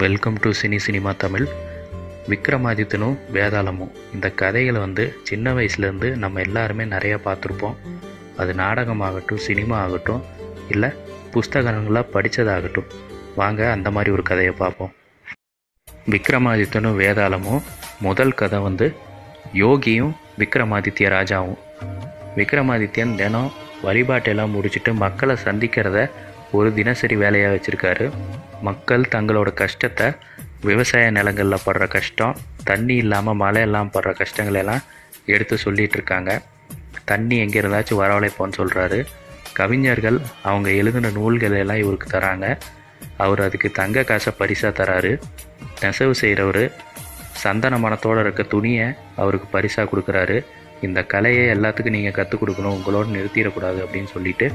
Welcome to cine cinema Tamil விக்ரமாதித்தனும் வேதாளமும் இந்த கதைகளை வந்து சின்ன வயசுலேருந்து நம்ம எல்லாருமே நிறையா பார்த்துருப்போம். அது நாடகமாகட்டும் சினிமா ஆகட்டும் இல்லை புஸ்தகங்களாக படித்ததாகட்டும். வாங்க அந்த மாதிரி ஒரு கதையை பார்ப்போம். விக்ரமாதித்தனும் வேதாளமும் முதல் கதை வந்து யோகியும் விக்ரமாதித்ய ராஜாவும். விக்ரமாதித்யன் தினம் வழிபாட்டெல்லாம் முடிச்சுட்டு மக்களை சந்திக்கிறத ஒரு தினசரி வேலையாக வச்சுருக்காரு. மக்கள் தங்களோட கஷ்டத்தை விவசாய நிலங்களில் படுற கஷ்டம் தண்ணி இல்லாமல் மழையெல்லாம் படுற கஷ்டங்களெல்லாம் எடுத்து சொல்லிகிட்டு இருக்காங்க தண்ணி எங்கே இருந்தாச்சும் வரவழைப்போன்னு சொல்கிறாரு கவிஞர்கள் அவங்க எழுதின நூல்கள் எல்லாம் இவருக்கு தராங்க. அவர் அதுக்கு தங்க காசை பரிசாக தராரு. நெசவு செய்கிறவர் சந்தன மனத்தோடு இருக்க துணியை அவருக்கு பரிசாக கொடுக்குறாரு. இந்த கலையை எல்லாத்துக்கும் நீங்கள் கற்றுக் கொடுக்கணும் உங்களோட நிறுத்திடக்கூடாது அப்படின்னு சொல்லிட்டு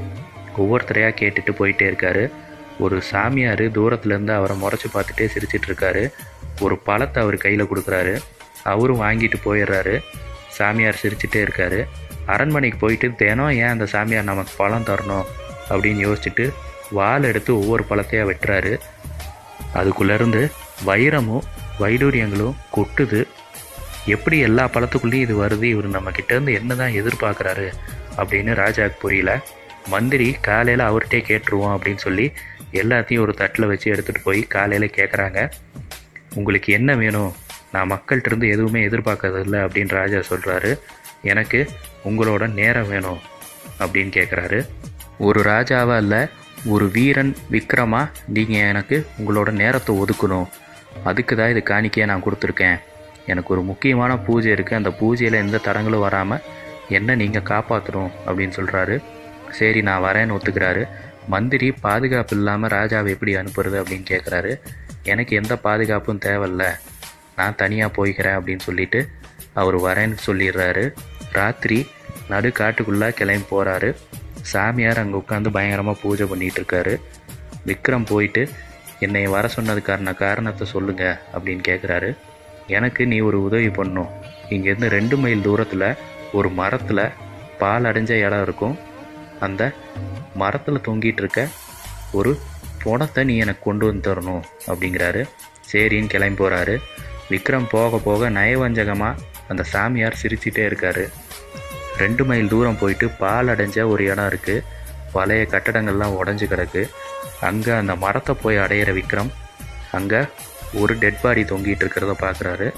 ஒவ்வொருத்தரையாக கேட்டுட்டு போயிட்டே இருக்காரு. ஒரு சாமியார் தூரத்துலேருந்து அவரை முறைச்சி பார்த்துட்டே சிரிச்சிட்டு இருக்காரு. ஒரு பழத்தை அவர் கையில் கொடுக்குறாரு. அவரும் வாங்கிட்டு போயிடுறாரு. சாமியார் சிரிச்சிட்டே இருக்காரு. அரண்மனைக்கு போயிட்டு தினம் ஏன் அந்த சாமியார் நமக்கு பழம் தரணும் அப்படின்னு யோசிச்சுட்டு வால் எடுத்து ஒவ்வொரு பழத்தையாக வெட்டுறாரு. அதுக்குள்ளேருந்து வைரமும் வைடூரியங்களும் கொட்டுது. எப்படி எல்லா பழத்துக்குள்ளேயும் இது வருது? இவர் நம்ம கிட்டேருந்து என்ன தான் எதிர்பார்க்குறாரு அப்படின்னு ராஜாவுக்கு புரியல. மந்திரி காலையில் அவர்கிட்டே கேட்டுருவோம் அப்படின்னு சொல்லி எல்லாத்தையும் ஒரு தட்டில் வச்சு எடுத்துகிட்டு போய் காலையில் கேட்குறாங்க உங்களுக்கு என்ன வேணும்? நான் மக்கள்கிட்ட இருந்து எதுவுமே எதிர்பார்க்கறதில்ல அப்படின்னு ராஜா சொல்கிறாரு எனக்கு உங்களோட நேரம் வேணும் அப்படின்னு கேட்குறாரு ஒரு ராஜாவாக இல்லை ஒரு வீரன் விக்ரமா நீங்கள் எனக்கு உங்களோட நேரத்தை ஒதுக்கணும். அதுக்கு தான் இது காணிக்கையை நான் கொடுத்துருக்கேன். எனக்கு ஒரு முக்கியமான பூஜை இருக்குது அந்த பூஜையில் எந்த தடங்களும் வராமல் என்ன நீங்கள் காப்பாற்றணும் அப்படின்னு சொல்கிறாரு சரி நான் வரேன்னு ஒத்துக்கிறாரு. மந்திரி பாதுகாப்பு இல்லாமல் ராஜாவை எப்படி அனுப்புறது அப்படின்னு கேட்குறாரு எனக்கு எந்த பாதுகாப்பும் தேவையில்ல. நான் தனியாக போய்க்கிறேன் அப்படின்னு சொல்லிட்டு அவர் வரேன்னு சொல்லிடுறாரு. ராத்திரி நடு காட்டுக்குள்ளே கிளம்பி போகிறாரு சாமியார் அங்கே உட்காந்து பயங்கரமாக பூஜை பண்ணிகிட்ருக்காரு விக்ரம் போயிட்டு என்னை வர சொன்னதுக்கான காரணத்தை சொல்லுங்கள் அப்படின்னு கேட்குறாரு எனக்கு நீ ஒரு உதவி பண்ணும் இங்கேருந்து ரெண்டு மைல் தூரத்தில் ஒரு மரத்தில் பால் அடைஞ்ச இடம் இருக்கும். அந்த மரத்தில் தொங்கிட்டு இருக்க ஒரு புணத்தை நீ எனக்கு கொண்டு வந்து தரணும் அப்படிங்கிறாரு. சரின்னு கிளம்பி போகிறாரு விக்ரம் போக போக நயவஞ்சகமாக அந்த சாமியார் சிரிச்சிட்டே இருக்காரு. ரெண்டு மைல் தூரம் போயிட்டு பால் அடைஞ்ச ஒரு இடம் இருக்குது பழைய கட்டடங்கள்லாம் உடஞ்சி கிடக்கு. அங்கே அந்த மரத்தை போய் அடையிற விக்ரம் அங்கே ஒரு டெட் பாடி தொங்கிட்டு இருக்கிறத பார்க்குறாரு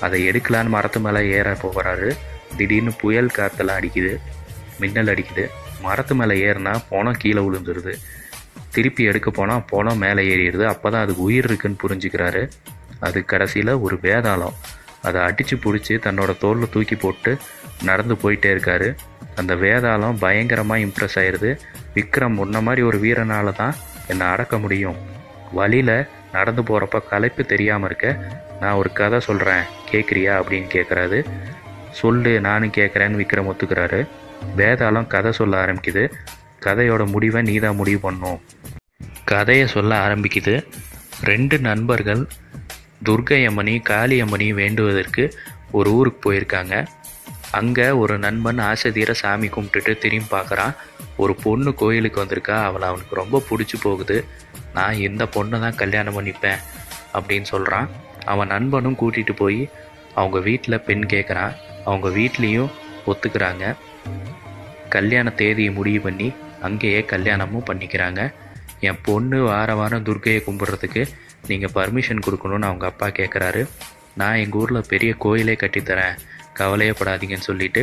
அதை எடுக்கலான்னு மரத்து மேலே ஏற போகிறாரு திடீர்னு புயல் காற்றெல்லாம் அடிக்குது மின்னல் அடிக்குது. மரத்து மேலே ஏறினா போனோம் கீழே விழுந்துருது. திருப்பி எடுக்க போனால் பணம் மேலே ஏறிடுது. அப்போ தான் அதுக்கு உயிர் இருக்குன்னு புரிஞ்சுக்கிறாரு. அது கடைசியில் ஒரு வேதாளம். அதை அடித்து பிடிச்சி தன்னோட தோளில் தூக்கி போட்டு நடந்து போயிட்டே இருக்காரு. அந்த வேதாளம் பயங்கரமாக இம்ப்ரெஸ் ஆயிடுது விக்ரம் முன்ன மாதிரி ஒரு வீரனால் தான் என்னை அடக்க முடியும். வழியில் நடந்து போகிறப்ப களைப்பு தெரியாமல் இருக்க நான் ஒரு கதை சொல்கிறேன் கேட்குறியா அப்படின்னு கேட்குறாரு சொல்லு நானும் கேட்குறேன்னு விக்ரம் ஒத்துக்கிறாரு. வேதாளம் கதை சொல்ல ஆரம்பிக்குது. கதையோட முடிவை நீ தான் முடிவு பண்ணும். கதையை சொல்ல ஆரம்பிக்குது. ரெண்டு நண்பர்கள் துர்க்கையம்மனி காளியம்மனி வேண்டுவதற்கு ஒரு ஊருக்கு போயிருக்காங்க. அங்கே ஒரு நண்பன் ஆசை சாமி கும்பிட்டுட்டு திரும்பி பார்க்குறான். ஒரு பொண்ணு கோயிலுக்கு வந்திருக்கா. அவளை அவனுக்கு ரொம்ப பிடிச்சி போகுது. நான் இந்த பொண்ணை தான் கல்யாணம் பண்ணிப்பேன் அப்படின்னு சொல்கிறான் அவன் நண்பனும் கூட்டிகிட்டு போய் அவங்க வீட்டில் பெண் கேட்குறான் அவங்க வீட்லேயும் ஒத்துக்கிறாங்க. கல்யாண தேதியை முடிவு பண்ணி அங்கேயே கல்யாணமும் பண்ணிக்கிறாங்க. என் பொண்ணு வார வாரம் துர்க்கையை கும்பிட்றதுக்கு நீங்கள் பர்மிஷன் கொடுக்கணுன்னு அவங்க அப்பா கேட்குறாரு நான் எங்கள் ஊரில் பெரிய கோயிலே கட்டித்தரேன். கவலையப்படாதீங்கன்னு சொல்லிட்டு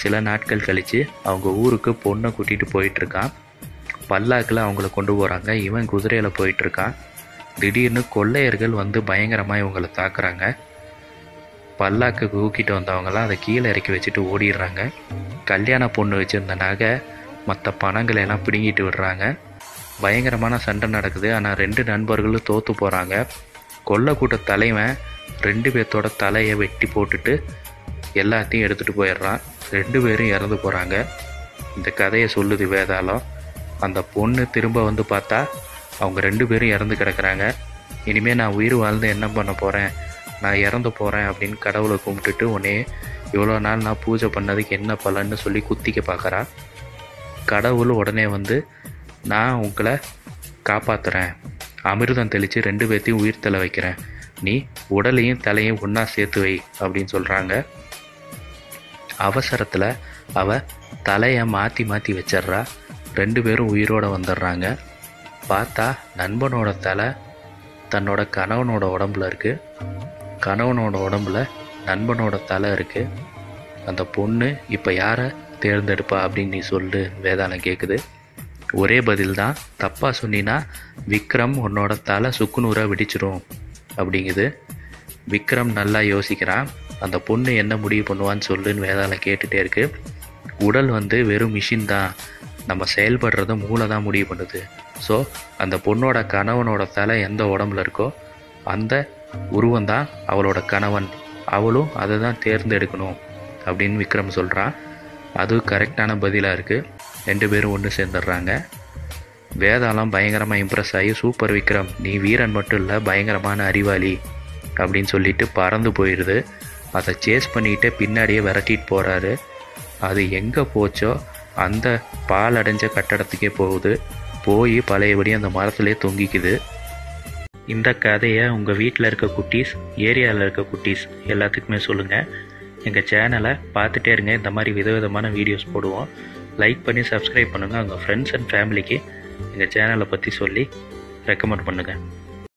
சில நாட்கள் கழித்து அவங்க ஊருக்கு பொண்ணை கூட்டிகிட்டு போயிட்டுருக்கான் பல்லாக்கில் அவங்கள கொண்டு போகிறாங்க இவன் குதிரையில் போயிட்டுருக்கான். திடீர்னு கொள்ளையர்கள் வந்து பயங்கரமாக இவங்களை தாக்குறாங்க. பல்லாக்கு கூக்கிட்டு வந்தவங்களாம் அதை கீழே இறக்கி வச்சுட்டு ஓடிடுறாங்க. கல்யாண பொண்ணு வச்சுருந்த நகை மற்ற பணங்களை எல்லாம் பிடுங்கிட்டு விடுறாங்க. பயங்கரமான சண்டை நடக்குது. ஆனால் ரெண்டு நண்பர்களும் தோற்று போகிறாங்க கொல்லக்கூட்ட தலைவன் ரெண்டு பேர்த்தோட தலையை வெட்டி போட்டுட்டு எல்லாத்தையும் எடுத்துகிட்டு போயிடுறான். ரெண்டு பேரும் இறந்து போகிறாங்க இந்த கதையை சொல்லுது வேதாளம். அந்த பொண்ணு திரும்ப வந்து பார்த்தா அவங்க ரெண்டு பேரும் இறந்து கிடக்குறாங்க. இனிமேல் நான் உயிர் வாழ்ந்து என்ன பண்ண போகிறேன் நான் இறந்து போகிறேன் அப்படின்னு கடவுளை கும்பிட்டுட்டு உடனே இவ்வளோ நாள் நான் பூஜை பண்ணதுக்கு என்ன பலன்னு சொல்லி குத்திக்க பார்க்குறா. கடவுள் உடனே வந்து நான் உங்களை காப்பாற்றுறேன் அமிர்தம் தெளித்து ரெண்டு பேர்த்தையும் உயிர் தலை வைக்கிறேன். நீ உடலையும் தலையும் ஒன்றா சேர்த்து வை அப்படின்னு சொல்கிறாங்க அவசரத்தில் அவ தலையை மாற்றி மாற்றி வச்சிட்றா. ரெண்டு பேரும் உயிரோட வந்துடுறாங்க. பார்த்தா நண்பனோட தலை தன்னோட கணவனோட உடம்புல இருக்குது கணவனோட உடம்புல நண்பனோட தலை இருக்குது அந்த பொண்ணு இப்போ யாரை தேர்ந்தெடுப்பா அப்படின்னு நீ சொல்லு வேதாளம் கேட்குது ஒரே பதில் தான் தப்பாக சொன்னினா விக்ரம் உன்னோட தலை சுக்குநூறாக வெடிச்சிரும் அப்படிங்குது. விக்ரம் நல்லா யோசிக்கிறான். அந்த பொண்ணு என்ன முடிவு பண்ணுவான்னு சொல்லுன்னு வேதாளம் கேட்டுகிட்டே இருக்கு. உடல் வந்து வெறும் மிஷின் தான். நம்ம செயல்படுறத மூளை தான் முடிவு பண்ணுது. ஸோ அந்த பொண்ணோட கணவனோட தலை எந்த உடம்புல இருக்கோ அந்த உருவம் தான் அவளோட கணவன். அவளும் அதை தான் தேர்ந்தெடுக்கணும் அப்படின்னு விக்ரம் சொல்கிறான் அது கரெக்டான பதிலாக இருக்குது ரெண்டு பேரும் ஒன்று சேர்ந்துடுறாங்க. வேதாளம் பயங்கரமாக இம்ப்ரெஸ் ஆகி சூப்பர் விக்ரம் நீ வீரன் மட்டும் இல்லை பயங்கரமான அறிவாளி அப்படின்னு சொல்லிட்டு பறந்து போயிடுது அதை சேஸ் பண்ணிக்கிட்டே பின்னாடியே விரட்டிட்டு போகிறாரு அது எங்கே போச்சோ அந்த பால் அடைஞ்ச கட்டடத்துக்கே போகுது. போய் பழையபடி அந்த மரத்துலேயே தொங்கிக்குது. இந்த கதையை உங்கள் வீட்டில் இருக்க குட்டீஸ் ஏரியாவில் இருக்க குட்டீஸ் எல்லாத்துக்குமே சொல்லுங்கள் எங்கள் சேனலை பார்த்துட்டே இருங்க. இந்த மாதிரி விதவிதமான வீடியோஸ் போடுவோம். லைக் பண்ணி சப்ஸ்கிரைப் பண்ணுங்கள் உங்கள் ஃப்ரெண்ட்ஸ் அண்ட் ஃபேமிலிக்கு எங்கள் சேனலை பற்றி சொல்லி ரெக்கமெண்ட் பண்ணுங்கள்